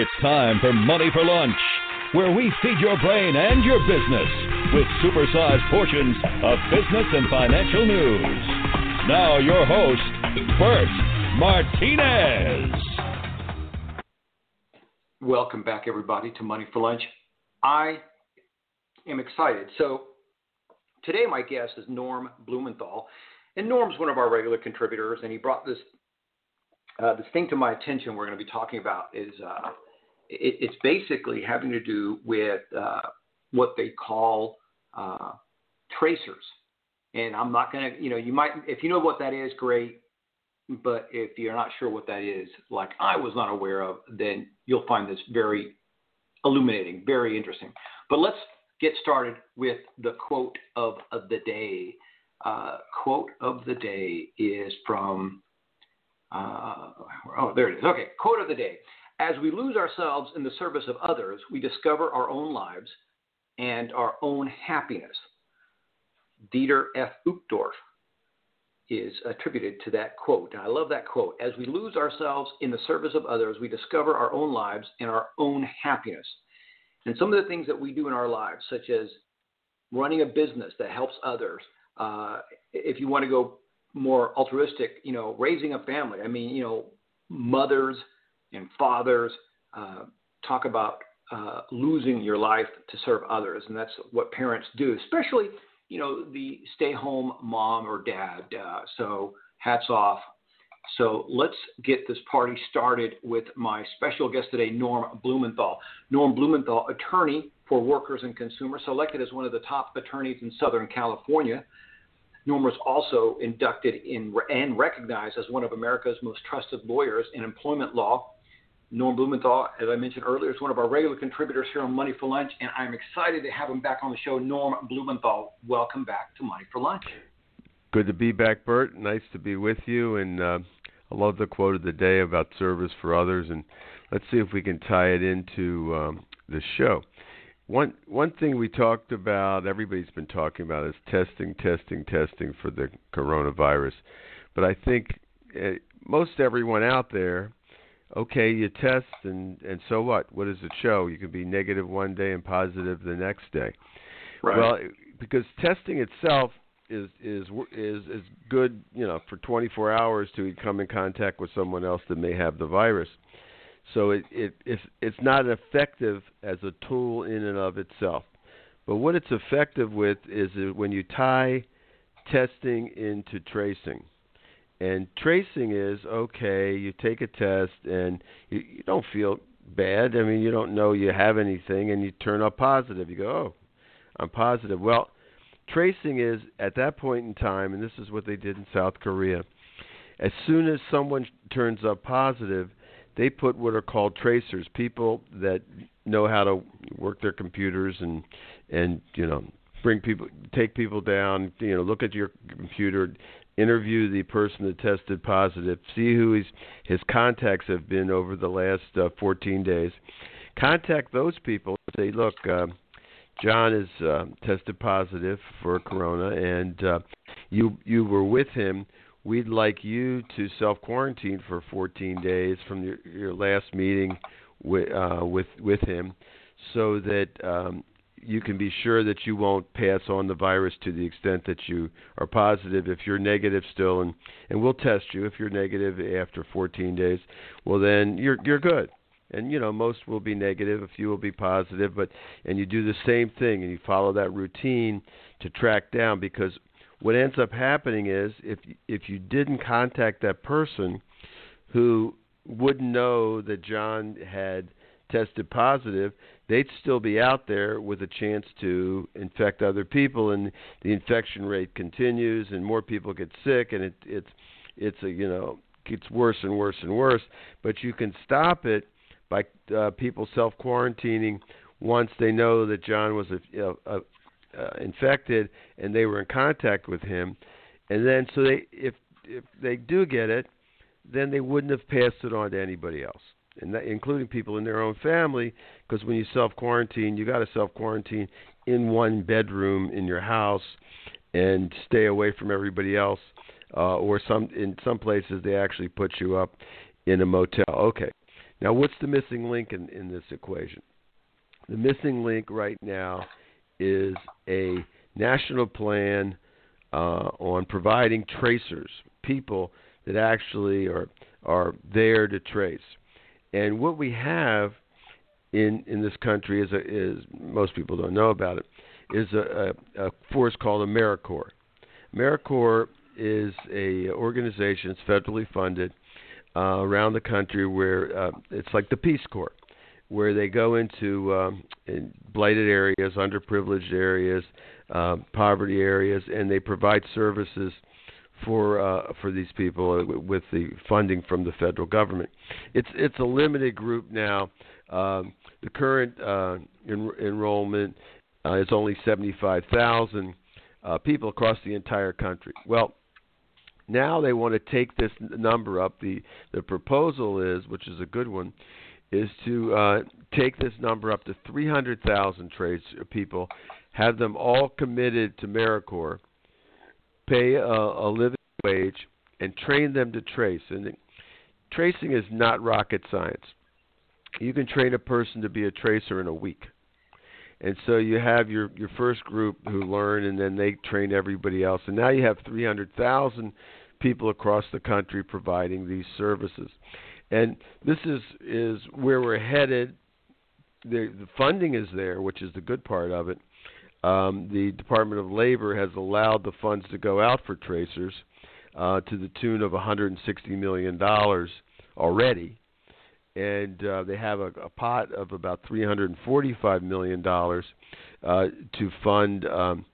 It's time for Money for Lunch, where we feed your brain and your business with supersized portions of business and financial news. Now, your host, Bert Martinez. Welcome back, everybody, to Money for Lunch. I am excited. So, today my guest is Norm Blumenthal, and Norm's one of our regular contributors, and he brought this uh, this thing to my attention. We're going to be talking about is uh, it, it's basically having to do with uh, what they call uh, tracers. And I'm not going to, you know, you might, if you know what that is, great. But if you're not sure what that is, like I was not aware of, then you'll find this very illuminating, very interesting. But let's get started with the quote of, of the day. Uh, quote of the day is from, uh, oh, there it is. Okay, quote of the day. As we lose ourselves in the service of others, we discover our own lives and our own happiness. Dieter F. Uchtdorf is attributed to that quote. And I love that quote. As we lose ourselves in the service of others, we discover our own lives and our own happiness. And some of the things that we do in our lives, such as running a business that helps others, uh, if you want to go more altruistic, you know, raising a family. I mean, you know, mothers and fathers uh, talk about uh, losing your life to serve others, and that's what parents do, especially you know the stay-home mom or dad. Uh, so hats off. So let's get this party started with my special guest today, Norm Blumenthal. Norm Blumenthal, attorney for workers and consumers, selected as one of the top attorneys in Southern California. Norm was also inducted in and recognized as one of America's most trusted lawyers in employment law Norm Blumenthal, as I mentioned earlier, is one of our regular contributors here on Money for Lunch, and I'm excited to have him back on the show. Norm Blumenthal, welcome back to Money for Lunch. Good to be back, Bert. Nice to be with you, and uh, I love the quote of the day about service for others, and let's see if we can tie it into um, the show. One one thing we talked about, everybody's been talking about, is testing, testing, testing for the coronavirus. But I think uh, most everyone out there okay, you test and and so what? What does it show? You can be negative one day and positive the next day. Right. Well, because testing itself is is is is good, you know, for 24 hours to come in contact with someone else that may have the virus. So it it it's it's not effective as a tool in and of itself. But what it's effective with is uh, when you tie testing into tracing. And tracing is okay, you take a test and you, you don't feel bad. I mean, you don't know you have anything and you turn up positive. You go, oh, I'm positive. Well, tracing is at that point in time, and this is what they did in South Korea. As soon as someone turns up positive, they put what are called tracers, people that know how to work their computers and and you know bring people take people down you know look at your computer interview the person that tested positive, see who his his contacts have been over the last uh, 14 days. Contact those people. and Say, look, uh, John is uh, tested positive for corona, and uh, you you were with him. We'd like you to self quarantine for 14 days from your, your last meeting with uh, with with him, so that um, you can be sure that you won't pass on the virus to the extent that you are positive. If you're negative still, and and we'll test you. If you're negative after 14 days, well then you're you're good. And you know most will be negative, a few will be positive, but and you do the same thing and you follow that routine to track down because what ends up happening is if if you didn't contact that person who wouldn't know that John had tested positive, they'd still be out there with a chance to infect other people, and the infection rate continues, and more people get sick, and it, it's it's a you know gets worse and worse and worse. But you can stop it by uh, people self quarantining once they know that John was a, know, a, uh, infected and they were in contact with him, and then so they if if they do get it, then they wouldn't have passed it on to anybody else and that, including people in their own family. Because when you self quarantine, you got to self quarantine in one bedroom in your house and stay away from everybody else. Uh, or some in some places they actually put you up in a motel. Okay. Now, what's the missing link in, in this equation? The missing link right now is a national plan uh, on providing tracers, people that actually are are there to trace. And what we have in in this country is a, is most people don't know about it is a, a, a force called AmeriCorps. AmeriCorps is a organization, it's federally funded uh, around the country where uh, it's like the Peace Corps, where they go into um, in blighted areas, underprivileged areas, uh, poverty areas, and they provide services for uh, for these people with the funding from the federal government. It's it's a limited group now. Um, the current uh, en- enrollment uh, is only 75,000 uh, people across the entire country. Well, now they want to take this number up. The the proposal is, which is a good one, is to uh, take this number up to 300,000 trades people, have them all committed to AmeriCorps, pay a, a living wage, and train them to trace. And tracing is not rocket science. You can train a person to be a tracer in a week. And so you have your your first group who learn, and then they train everybody else, and now you have 300,000 people across the country providing these services. And this is is where we're headed. The, the funding is there, which is the good part of it. Um, the Department of Labor has allowed the funds to go out for tracers uh, to the tune of 160 million dollars already, and uh, they have a, a pot of about 345 million dollars uh, to fund um,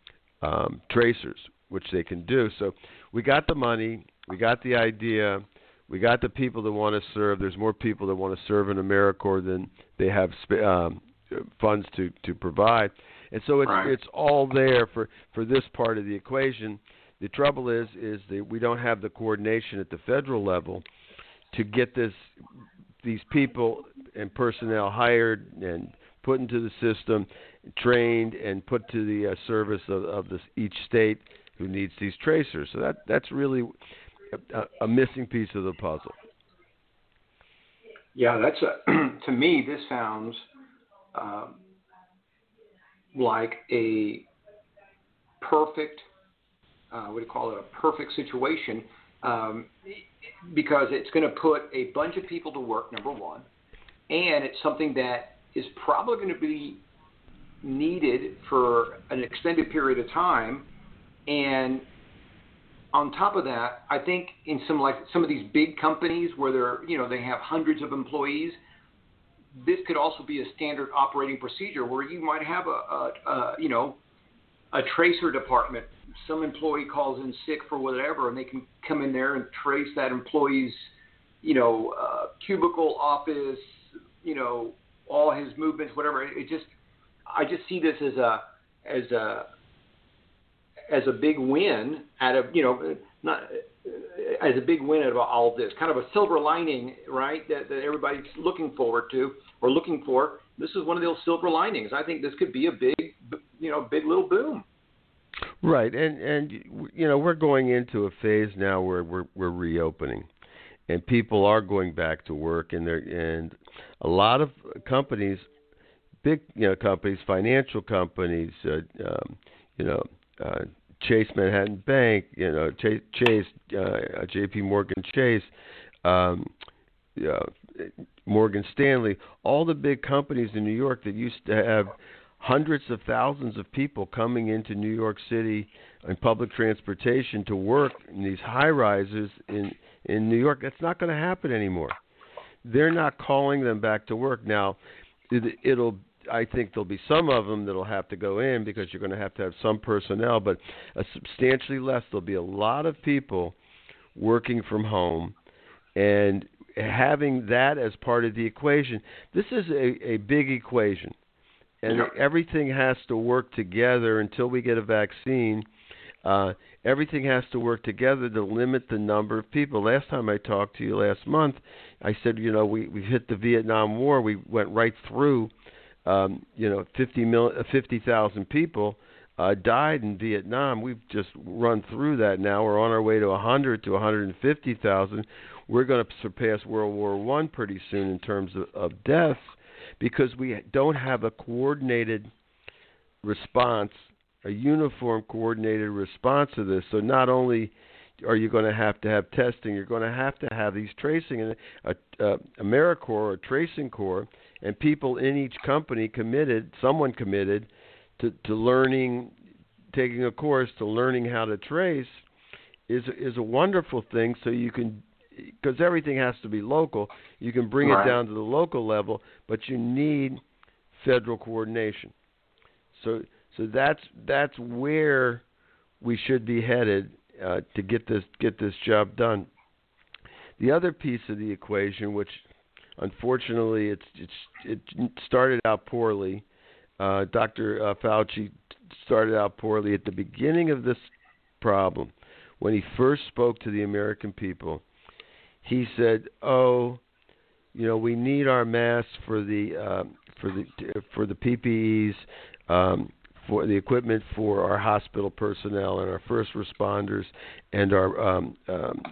um, tracers, which they can do. So we got the money, we got the idea, we got the people that want to serve. There's more people that want to serve in AmeriCorps than they have sp- um, funds to to provide, and so it's right. it's all there for for this part of the equation. The trouble is is that we don't have the coordination at the federal level to get this these people and personnel hired and put into the system, trained and put to the uh, service of, of this, each state who needs these tracers. So that that's really a, a missing piece of the puzzle. Yeah, that's a, to me. This sounds um, like a perfect. Uh, what do you call it? A perfect situation um, because it's going to put a bunch of people to work. Number one, and it's something that is probably going to be needed for an extended period of time and on top of that, I think in some like some of these big companies where they're you know they have hundreds of employees, this could also be a standard operating procedure where you might have a, a, a you know a tracer department. Some employee calls in sick for whatever, and they can come in there and trace that employee's you know uh, cubicle, office, you know all his movements, whatever. It just I just see this as a as a as a big win out of you know not as a big win out of all this, kind of a silver lining, right? That, that everybody's looking forward to or looking for. This is one of those silver linings. I think this could be a big, you know, big little boom. Right, and and you know we're going into a phase now where we're we're reopening, and people are going back to work, and they're and a lot of companies, big you know companies, financial companies, uh, um, you know uh, Chase Manhattan Bank, you know Chase, Chase uh, J.P. Morgan Chase, um, uh, Morgan Stanley, all the big companies in New York that used to have hundreds of thousands of people coming into New York City in public transportation to work in these high rises in in New York. That's not going to happen anymore. They're not calling them back to work now. It, it'll I think there'll be some of them that'll have to go in because you're going to have to have some personnel, but a substantially less. There'll be a lot of people working from home, and having that as part of the equation. This is a, a big equation, and everything has to work together until we get a vaccine. Uh, everything has to work together to limit the number of people. Last time I talked to you last month, I said, you know, we we hit the Vietnam War. We went right through um, you know, 50 mil, uh, 50,000 people uh, died in Vietnam. We've just run through that now. We're on our way to 100 to 150,000. we're going to surpass World War One pretty soon in terms of, of deaths because we don't have a coordinated response, a uniform coordinated response to this. So not only are you going to have to have testing, you're going to have to have these tracing and a, a AmeriCorps or tracing corps, and people in each company committed, someone committed to, to learning, taking a course to learning how to trace is is a wonderful thing. So you can because everything has to be local. You can bring right. it down to the local level, but you need federal coordination. So so that's that's where we should be headed uh, to get this get this job done. The other piece of the equation, which unfortunately it's it's it started out poorly. Uh, Dr. Uh, Fauci started out poorly at the beginning of this problem when he first spoke to the American people he said, "Oh, you know, we need our masks for the uh, for the for the PPEs, um, for the equipment for our hospital personnel and our first responders and our um, um,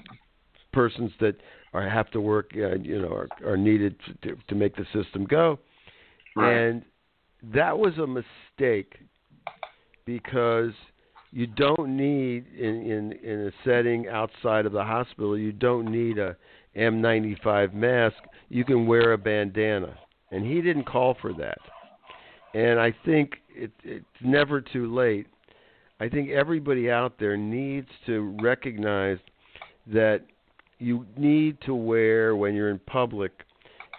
persons that are have to work, uh, you know, are, are needed to, to make the system go." Right. And that was a mistake because you don't need in, in in a setting outside of the hospital you don't need a N95 mask you can wear a bandana and he didn't call for that and I think it, it's never too late I think everybody out there needs to recognize that you need to wear when you're in public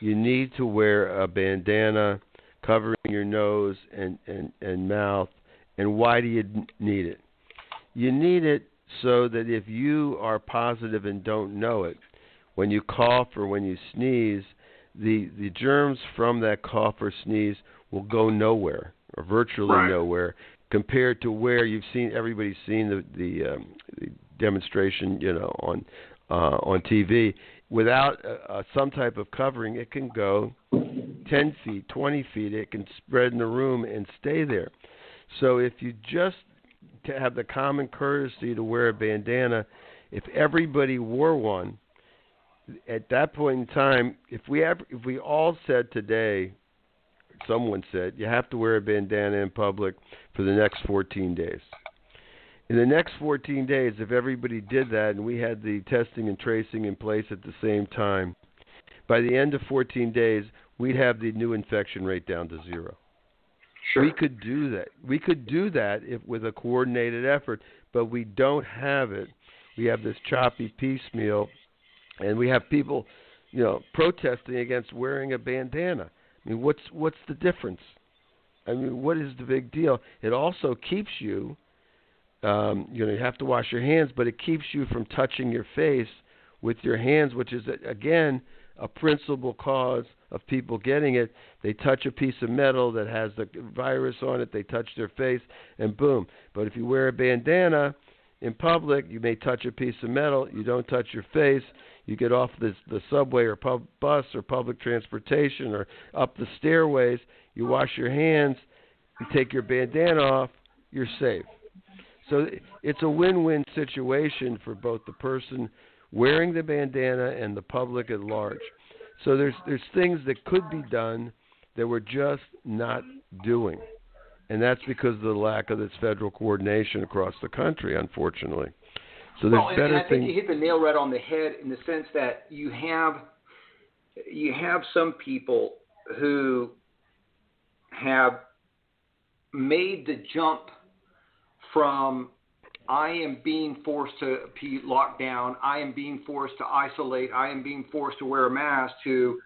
you need to wear a bandana covering your nose and and and mouth and why do you need it? You need it so that if you are positive and don't know it, when you cough or when you sneeze, the the germs from that cough or sneeze will go nowhere or virtually right. nowhere compared to where you've seen everybody's seen the the, um, the demonstration you know on uh, on TV without uh, uh, some type of covering it can go 10 feet 20 feet it can spread in the room and stay there so if you just to have the common courtesy to wear a bandana, if everybody wore one, at that point in time, if we have, if we all said today, someone said you have to wear a bandana in public for the next 14 days. In the next 14 days, if everybody did that and we had the testing and tracing in place at the same time, by the end of 14 days, we'd have the new infection rate down to zero. Sure. We could do that. We could do that if with a coordinated effort, but we don't have it. We have this choppy piecemeal, and we have people, you know, protesting against wearing a bandana. I mean, what's what's the difference? I mean, what is the big deal? It also keeps you, um, you know, you have to wash your hands, but it keeps you from touching your face with your hands, which is again a principal cause of people getting it. They touch a piece of metal that has the virus on it, they touch their face, and boom. But if you wear a bandana in public, you may touch a piece of metal, you don't touch your face. You get off the the subway or pub, bus or public transportation or up the stairways. You wash your hands. You take your bandana off. You're safe. So it's a win-win situation for both the person wearing the bandana and the public at large. So there's there's things that could be done that we're just not doing, and that's because of the lack of this federal coordination across the country, unfortunately. So there's well, and, better and I things. think you hit the nail right on the head in the sense that you have you have some people who have made the jump from I am being forced to be locked down. I am being forced to isolate. I am being forced to wear a mask. To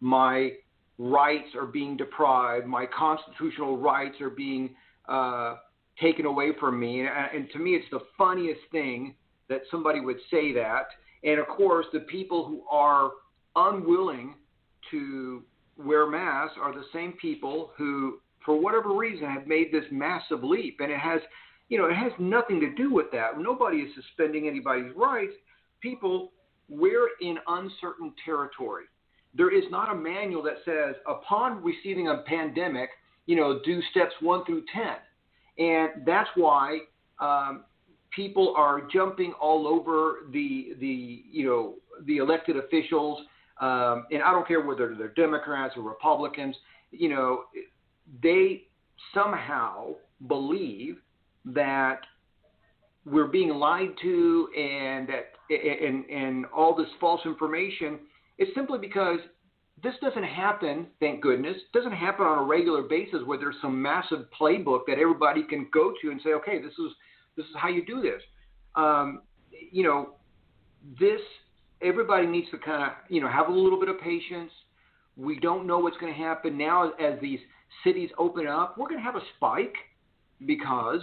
my rights are being deprived. My constitutional rights are being uh, taken away from me. And, and to me, it's the funniest thing that somebody would say that. And of course, the people who are unwilling to wear masks are the same people who, for whatever reason, have made this massive leap. And it has you know, it has nothing to do with that. Nobody is suspending anybody's rights. People, we're in uncertain territory. There is not a manual that says, upon receiving a pandemic, you know, do steps one through 10. And that's why um, people are jumping all over the the you know the elected officials, um, and I don't care whether they're Democrats or Republicans. You know, they somehow believe that we're being lied to and that and and all this false information is simply because this doesn't happen, thank goodness, doesn't happen on a regular basis where there's some massive playbook that everybody can go to and say, okay, this is this is how you do this. Um, you know, this everybody needs to kind of you know have a little bit of patience. We don't know what's going to happen now as these cities open up. We're going to have a spike because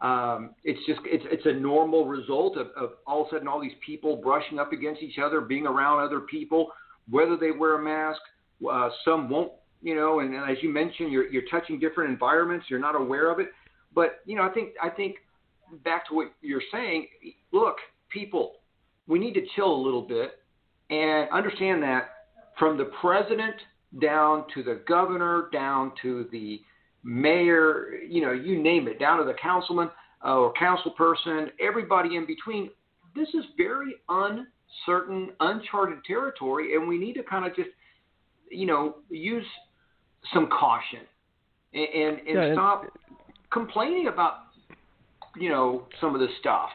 um, it's just it's it's a normal result of, of all of a sudden all these people brushing up against each other, being around other people, whether they wear a mask. Uh, some won't, you know, and, and as you mentioned, you're you're touching different environments. You're not aware of it, but you know, I think I think back to what you're saying. Look, people, we need to chill a little bit and understand that from the president down to the governor, down to the mayor, you know, you name it, down to the councilman uh, or council person, everybody in between. This is very uncertain, uncharted territory, and we need to kind of just, you know, use some caution and and, and yeah, stop complaining about, you know, some of this stuff.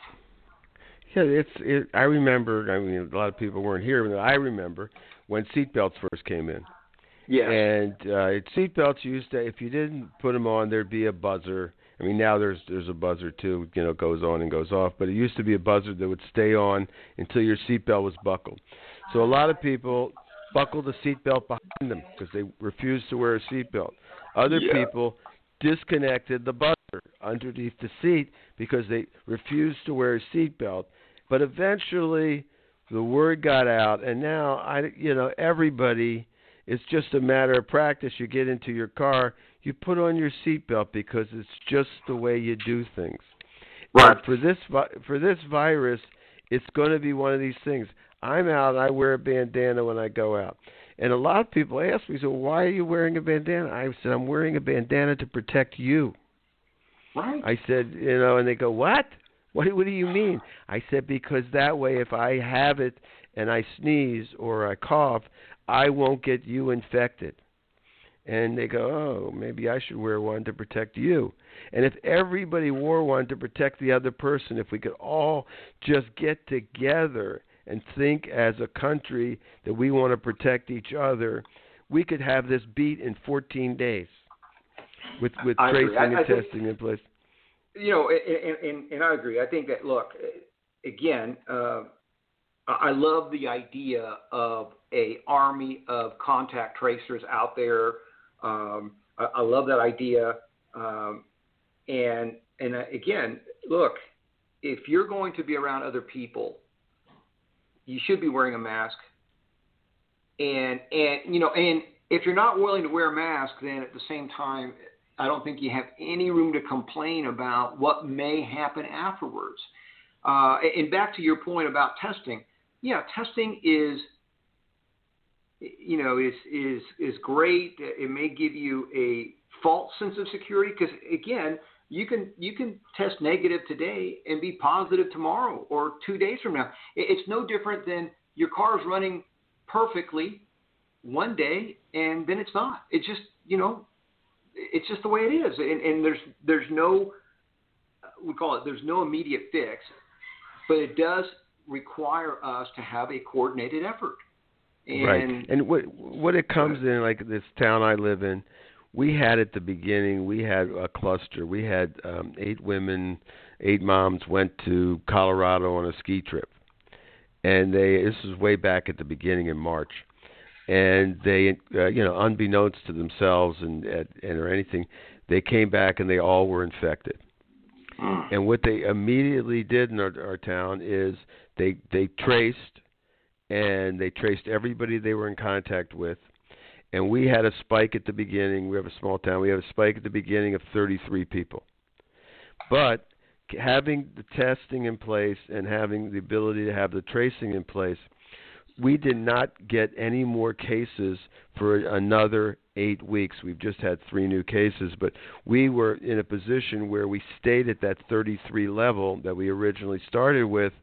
Yeah, it's. It, I remember. I mean, a lot of people weren't here, but I remember when seatbelts first came in. Yeah. And uh, seatbelts used to, if you didn't put them on, there'd be a buzzer. I mean, now there's there's a buzzer too. You know, goes on and goes off. But it used to be a buzzer that would stay on until your seatbelt was buckled. So a lot of people buckled the seatbelt behind them because they refused to wear a seatbelt. Other Yeah. people disconnected the buzzer underneath the seat because they refused to wear a seatbelt. But eventually, the word got out, and now I, you know, everybody. It's just a matter of practice. You get into your car, you put on your seatbelt because it's just the way you do things. Right. And for this vi- for this virus, it's going to be one of these things. I'm out. I wear a bandana when I go out, and a lot of people ask me, "So why are you wearing a bandana?" I said, "I'm wearing a bandana to protect you." Right. I said, you know, and they go, "What? What? What do you mean?" I said, "Because that way, if I have it and I sneeze or I cough, I won't get you infected." And they go, "Oh, maybe I should wear one to protect you." And if everybody wore one to protect the other person, if we could all just get together and think as a country that we want to protect each other, we could have this beat in 14 days with with I tracing I- and I think- testing in place. you know, and, and, and I agree. I think that look, again, uh, I love the idea of a army of contact tracers out there. Um, I, I love that idea. Um, and and uh, again, look, if you're going to be around other people, you should be wearing a mask. And and you know, and if you're not willing to wear a mask, then at the same time, I don't think you have any room to complain about what may happen afterwards. Uh, and back to your point about testing, yeah, testing is, you know, is is is great. It may give you a false sense of security because again, you can you can test negative today and be positive tomorrow or two days from now. It's no different than your car is running perfectly one day and then it's not. It's just you know it's just the way it is, and, and there's there's no we call it there's no immediate fix, but it does require us to have a coordinated effort. And right. And what what it comes in like this town I live in, we had at the beginning we had a cluster. We had um eight women, eight moms went to Colorado on a ski trip. And they this was way back at the beginning in March. And they uh, you know unbeknownst to themselves and and or anything, they came back and they all were infected. And what they immediately did in our, our town is they they traced and they traced everybody they were in contact with. And we had a spike at the beginning. We have a small town. We have a spike at the beginning of 33 people. But having the testing in place and having the ability to have the tracing in place, we did not get any more cases for another eight weeks. We've just had three new cases, but we were in a position where we stayed at that 33 level that we originally started with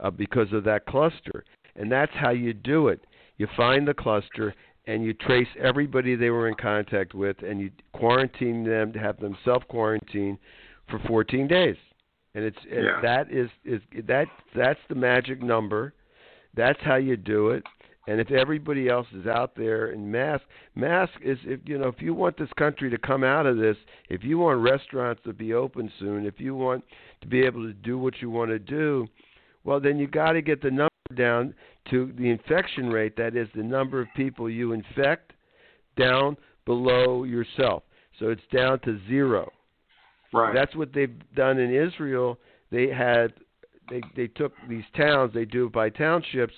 uh, because of that cluster. And that's how you do it. You find the cluster and you trace everybody they were in contact with and you quarantine them to have them self quarantine for 14 days. And it's and yeah. that is is that that's the magic number. That's how you do it. And if everybody else is out there in mask, mask is if you know if you want this country to come out of this, if you want restaurants to be open soon, if you want to be able to do what you want to do, well then you got to get the number down to the infection rate, that is the number of people you infect, down below yourself. So it's down to zero. Right. That's what they've done in Israel. They had they they took these towns, they do it by townships,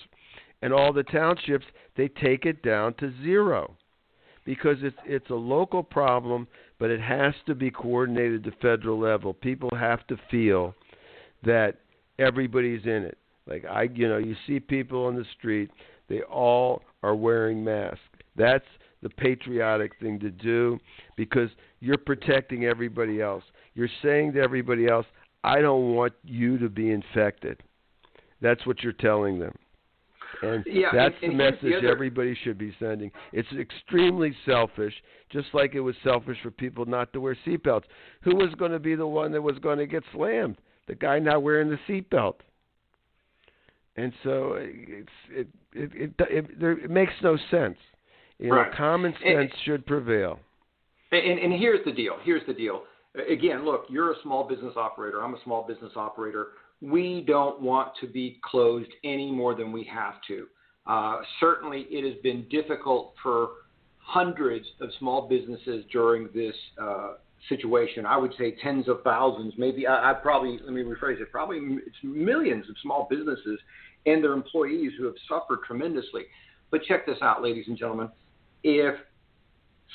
and all the townships they take it down to zero. Because it's it's a local problem, but it has to be coordinated to federal level. People have to feel that everybody's in it. Like I, you know, you see people on the street, they all are wearing masks. That's the patriotic thing to do because you're protecting everybody else. You're saying to everybody else, I don't want you to be infected. That's what you're telling them. And yeah, that's and, the and message the other... everybody should be sending. It's extremely selfish, just like it was selfish for people not to wear seatbelts. Who was going to be the one that was going to get slammed? The guy not wearing the seatbelt and so it's it it it, it, there, it makes no sense. You know, common sense and, should prevail. And, and here's the deal. Here's the deal. Again, look, you're a small business operator. I'm a small business operator. We don't want to be closed any more than we have to. Uh, certainly, it has been difficult for hundreds of small businesses during this uh, situation. I would say tens of thousands, maybe. I, I probably let me rephrase it. Probably it's millions of small businesses and their employees who have suffered tremendously. But check this out, ladies and gentlemen. If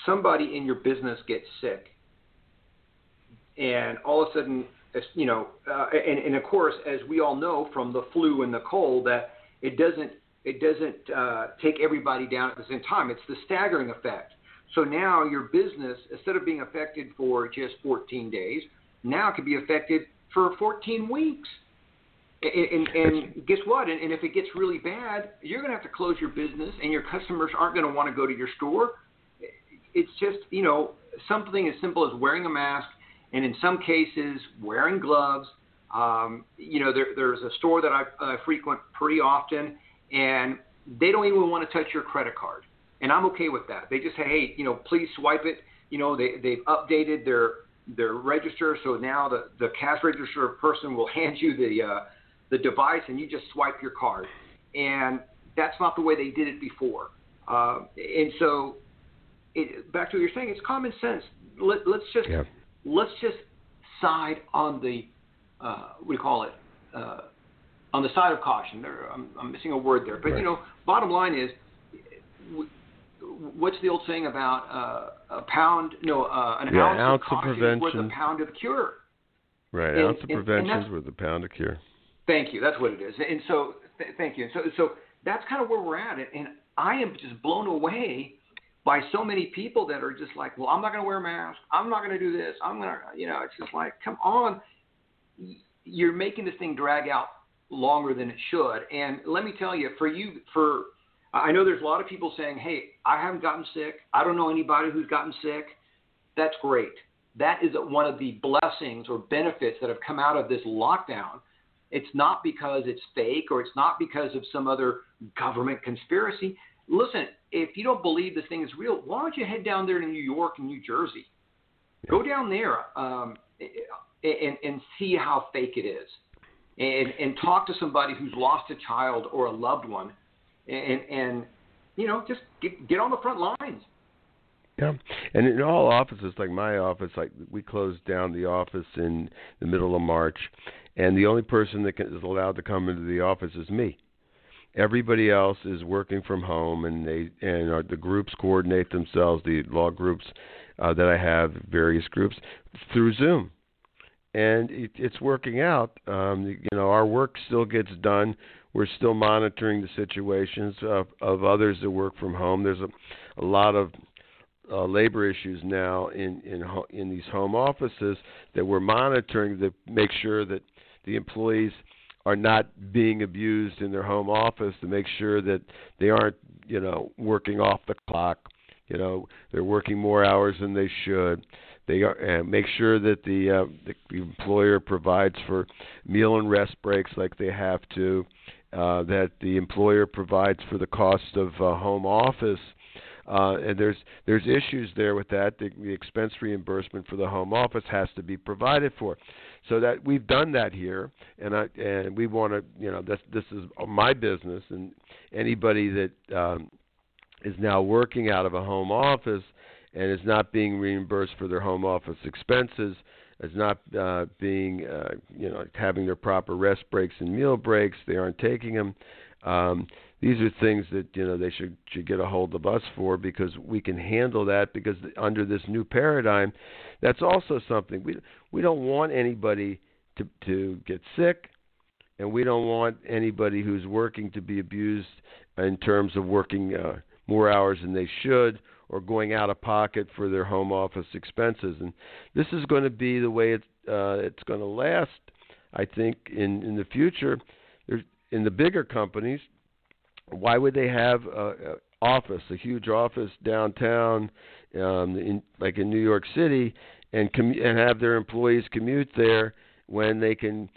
somebody in your business gets sick, and all of a sudden, you know, uh, and, and of course, as we all know from the flu and the cold, that it doesn't it doesn't uh, take everybody down at the same time. It's the staggering effect. So now your business, instead of being affected for just 14 days, now it could be affected for 14 weeks. And, and, and guess what? And, and if it gets really bad, you're going to have to close your business, and your customers aren't going to want to go to your store. It's just you know something as simple as wearing a mask, and in some cases wearing gloves. Um, you know, there, there's a store that I uh, frequent pretty often, and they don't even want to touch your credit card, and I'm okay with that. They just say, hey, you know, please swipe it. You know, they they've updated their their register, so now the the cash register person will hand you the uh, the device and you just swipe your card. And that's not the way they did it before. Uh, and so, it, back to what you're saying, it's common sense. Let, us just yeah. let's just side on the uh, what do you call it? Uh, on the side of caution. There, I'm, I'm missing a word there, but right. you know, bottom line is, what's the old saying about uh, a pound? No, uh, an yeah, ounce, ounce of of prevention. is worth a pound of cure. Right, and, ounce of prevention is worth a pound of cure. Thank you. That's what it is. And so, th- thank you. And So, so that's kind of where we're at. And I am just blown away by so many people that are just like, well, I'm not going to wear a mask. I'm not going to do this. I'm going to, you know, it's just like, come on. You're making this thing drag out longer than it should. And let me tell you, for you, for, I know there's a lot of people saying, hey, I haven't gotten sick. I don't know anybody who's gotten sick. That's great. That is one of the blessings or benefits that have come out of this lockdown it's not because it's fake or it's not because of some other government conspiracy. Listen, if you don't believe this thing is real, why don't you head down there to New York and New Jersey? Go down there um, and, and see how fake it is. And, and talk to somebody who's lost a child or a loved one and, and you know, just get, get on the front lines. Yeah, and in all offices, like my office, like we closed down the office in the middle of March, and the only person that can, is allowed to come into the office is me. Everybody else is working from home, and they and the groups coordinate themselves. The law groups uh, that I have, various groups, through Zoom, and it, it's working out. Um, you know, our work still gets done. We're still monitoring the situations of, of others that work from home. There's a, a lot of uh, labor issues now in in in these home offices that we're monitoring to make sure that the employees are not being abused in their home office to make sure that they aren't you know working off the clock you know they're working more hours than they should they are and make sure that the, uh, the the employer provides for meal and rest breaks like they have to uh, that the employer provides for the cost of uh, home office uh, and there's there's issues there with that. The, the expense reimbursement for the home office has to be provided for. So that we've done that here, and I and we want to you know this this is my business, and anybody that um, is now working out of a home office and is not being reimbursed for their home office expenses, is not uh, being uh, you know having their proper rest breaks and meal breaks, they aren't taking them. Um, these are things that you know they should should get a hold of us for because we can handle that because under this new paradigm that's also something. We we don't want anybody to to get sick and we don't want anybody who's working to be abused in terms of working uh, more hours than they should or going out of pocket for their home office expenses. And this is going to be the way it's uh, it's going to last I think in in the future. There's in the bigger companies why would they have a, a office, a huge office downtown, um, in like in New York City, and and have their employees commute there when they can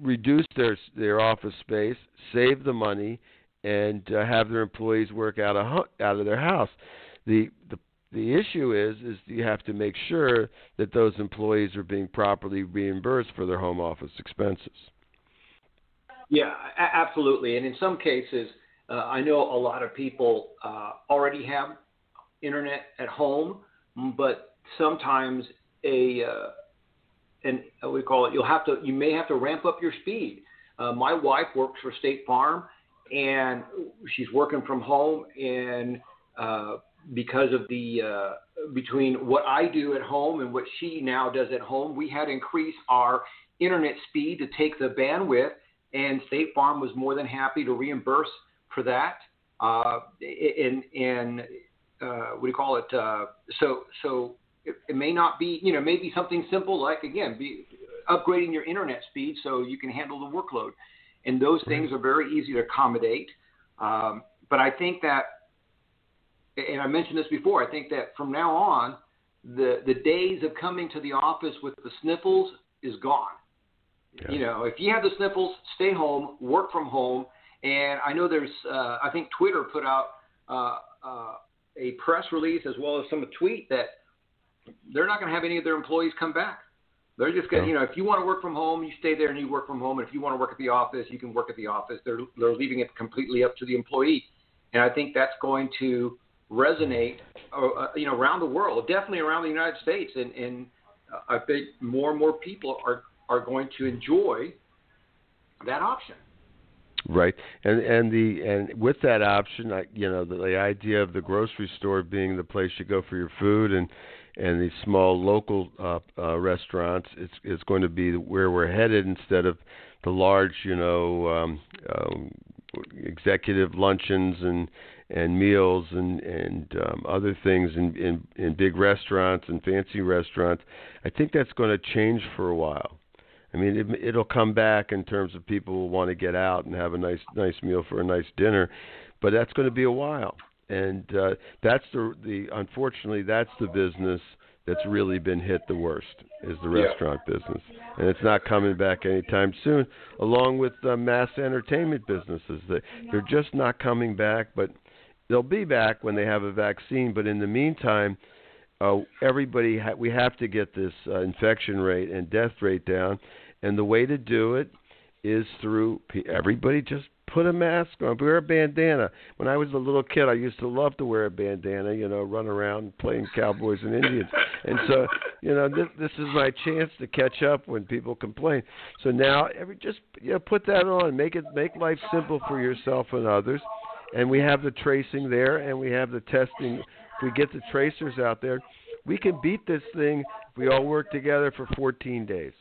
reduce their their office space, save the money, and uh, have their employees work out of out of their house. The the the issue is is you have to make sure that those employees are being properly reimbursed for their home office expenses. Yeah, absolutely. And in some cases, uh, I know a lot of people uh, already have internet at home, but sometimes a uh, and we call it you'll have to you may have to ramp up your speed. Uh, my wife works for State Farm, and she's working from home, and uh, because of the uh, between what I do at home and what she now does at home, we had increase our internet speed to take the bandwidth and State Farm was more than happy to reimburse for that. Uh, and and uh, what do you call it? Uh, so so it, it, may not be you know maybe something simple like again be upgrading your internet speed so you can handle the workload, and those things are very easy to accommodate. Um, but I think that, and I mentioned this before, I think that from now on, the the days of coming to the office with the sniffles is gone. Yeah. You know, if you have the sniffles, stay home, work from home. And I know there's, uh, I think Twitter put out uh, uh, a press release as well as some tweet that they're not going to have any of their employees come back. They're just going, to, you know, if you want to work from home, you stay there and you work from home. And if you want to work at the office, you can work at the office. They're they're leaving it completely up to the employee, and I think that's going to resonate, uh, you know, around the world, definitely around the United States, and and uh, I think more and more people are are going to enjoy that option. Right, and and the and with that option, I, you know, the, the idea of the grocery store being the place you go for your food, and and these small local uh, uh, restaurants, it's it's going to be where we're headed instead of the large, you know, um, um, executive luncheons and and meals and and um, other things in, in in big restaurants and fancy restaurants. I think that's going to change for a while. I mean, it, it'll come back in terms of people will want to get out and have a nice nice meal for a nice dinner, but that's going to be a while. And uh, that's the the unfortunately that's the business that's really been hit the worst is the restaurant yeah. business, and it's not coming back anytime soon. Along with uh, mass entertainment businesses, that they're just not coming back, but they'll be back when they have a vaccine. But in the meantime, uh, everybody ha- we have to get this uh, infection rate and death rate down, and the way to do it is through everybody just put a mask on, wear a bandana. When I was a little kid, I used to love to wear a bandana, you know, run around playing cowboys and Indians. And so, you know, this this is my chance to catch up when people complain. So now, every just you know, put that on, make it make life simple for yourself and others. And we have the tracing there, and we have the testing if we get the tracers out there, we can beat this thing if we all work together for 14 days.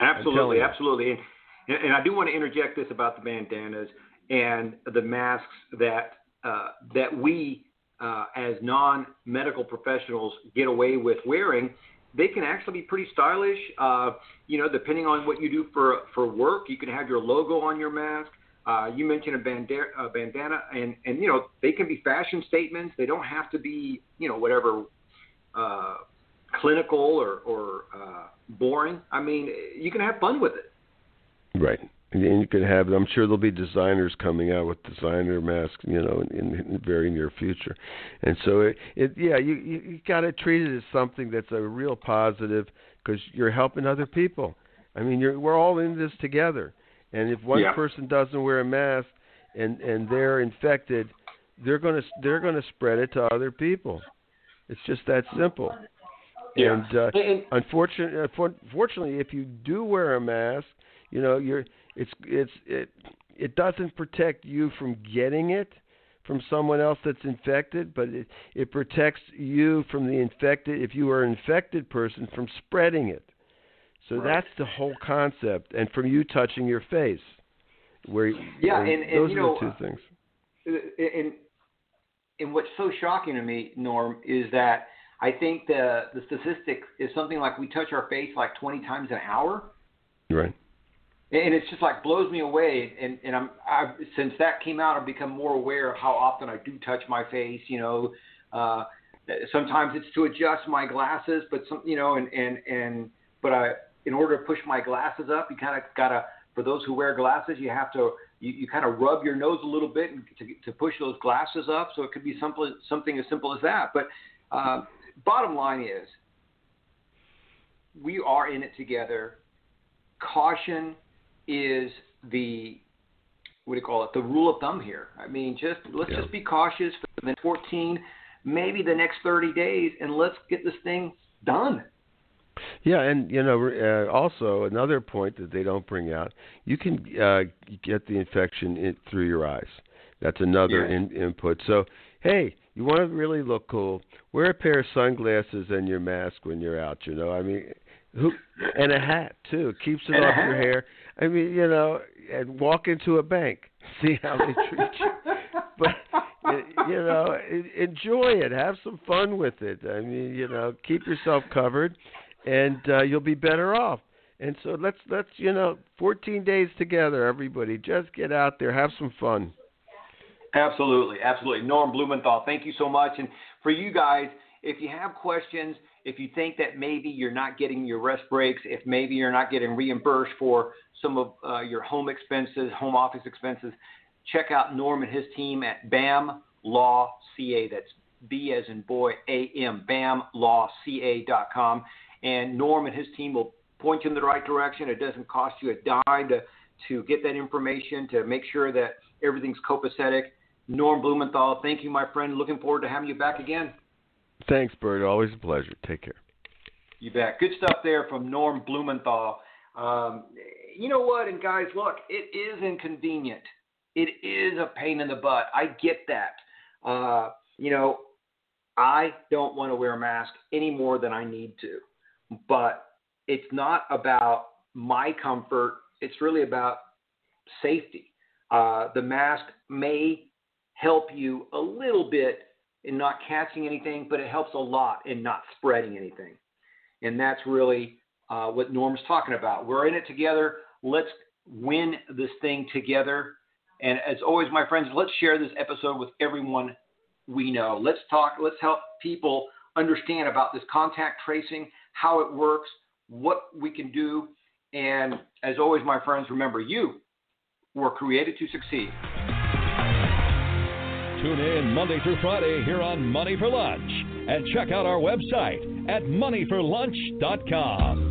Absolutely, absolutely. And, and I do want to interject this about the bandanas and the masks that uh, that we uh, as non-medical professionals get away with wearing, they can actually be pretty stylish. Uh, you know, depending on what you do for for work, you can have your logo on your mask. Uh, you mentioned a bandana, a bandana, and and you know they can be fashion statements. They don't have to be you know whatever uh, clinical or or uh, boring. I mean, you can have fun with it. Right and you can have. I'm sure there'll be designers coming out with designer masks, you know, in, in the very near future. And so it, it yeah, you you, you got to treat it as something that's a real positive because you're helping other people. I mean, you're we're all in this together. And if one yeah. person doesn't wear a mask and and they're infected, they're gonna they're gonna spread it to other people. It's just that simple. Yeah. And, uh, unfortunately, unfortunately, if you do wear a mask, you know you're it's it's it it doesn't protect you from getting it from someone else that's infected, but it, it protects you from the infected if you are an infected person from spreading it. So right. that's the whole concept, and from you touching your face, where yeah, and, and, those you are know, the two things. Uh, and and what's so shocking to me, Norm, is that I think the the statistic is something like we touch our face like 20 times an hour. Right and it's just like blows me away. And and I'm I've, since that came out, I've become more aware of how often I do touch my face. You know, uh, sometimes it's to adjust my glasses, but some you know, and and and but I in order to push my glasses up, you kind of gotta. For those who wear glasses, you have to you, you kind of rub your nose a little bit to, to push those glasses up. So it could be simple, something as simple as that. But uh, bottom line is, we are in it together. Caution is the what do you call it? The rule of thumb here. I mean, just let's yeah. just be cautious for the next 14, maybe the next 30 days, and let's get this thing done. Yeah, and you know, uh, also another point that they don't bring out, you can uh, get the infection in, through your eyes. That's another yeah. in, input. So, hey, you want to really look cool? Wear a pair of sunglasses and your mask when you're out. You know, I mean, who and a hat too. Keeps it and off your hair. I mean, you know, and walk into a bank, see how they treat you. but you know, enjoy it. Have some fun with it. I mean, you know, keep yourself covered, and uh, you'll be better off. And so let's let's you know, 14 days together, everybody. Just get out there, have some fun. Absolutely, absolutely. Norm Blumenthal, thank you so much. And for you guys, if you have questions, if you think that maybe you're not getting your rest breaks, if maybe you're not getting reimbursed for some of uh, your home expenses, home office expenses, check out Norm and his team at BAM Law CA. That's B as in boy, A M, BAMLawCA.com. And Norm and his team will point you in the right direction. It doesn't cost you a dime to, to get that information, to make sure that everything's copacetic. Norm Blumenthal, thank you, my friend. Looking forward to having you back again. Thanks, Bert. Always a pleasure. Take care. You bet. Good stuff there from Norm Blumenthal. Um, you know what? And guys, look, it is inconvenient. It is a pain in the butt. I get that. Uh, you know, I don't want to wear a mask any more than I need to. But it's not about my comfort. It's really about safety. Uh, the mask may help you a little bit in not catching anything, but it helps a lot in not spreading anything. And that's really uh, what Norm's talking about. We're in it together. Let's win this thing together. And as always, my friends, let's share this episode with everyone we know. Let's talk, let's help people understand about this contact tracing, how it works, what we can do. And as always, my friends, remember you were created to succeed. Tune in Monday through Friday here on Money for Lunch and check out our website at moneyforlunch.com.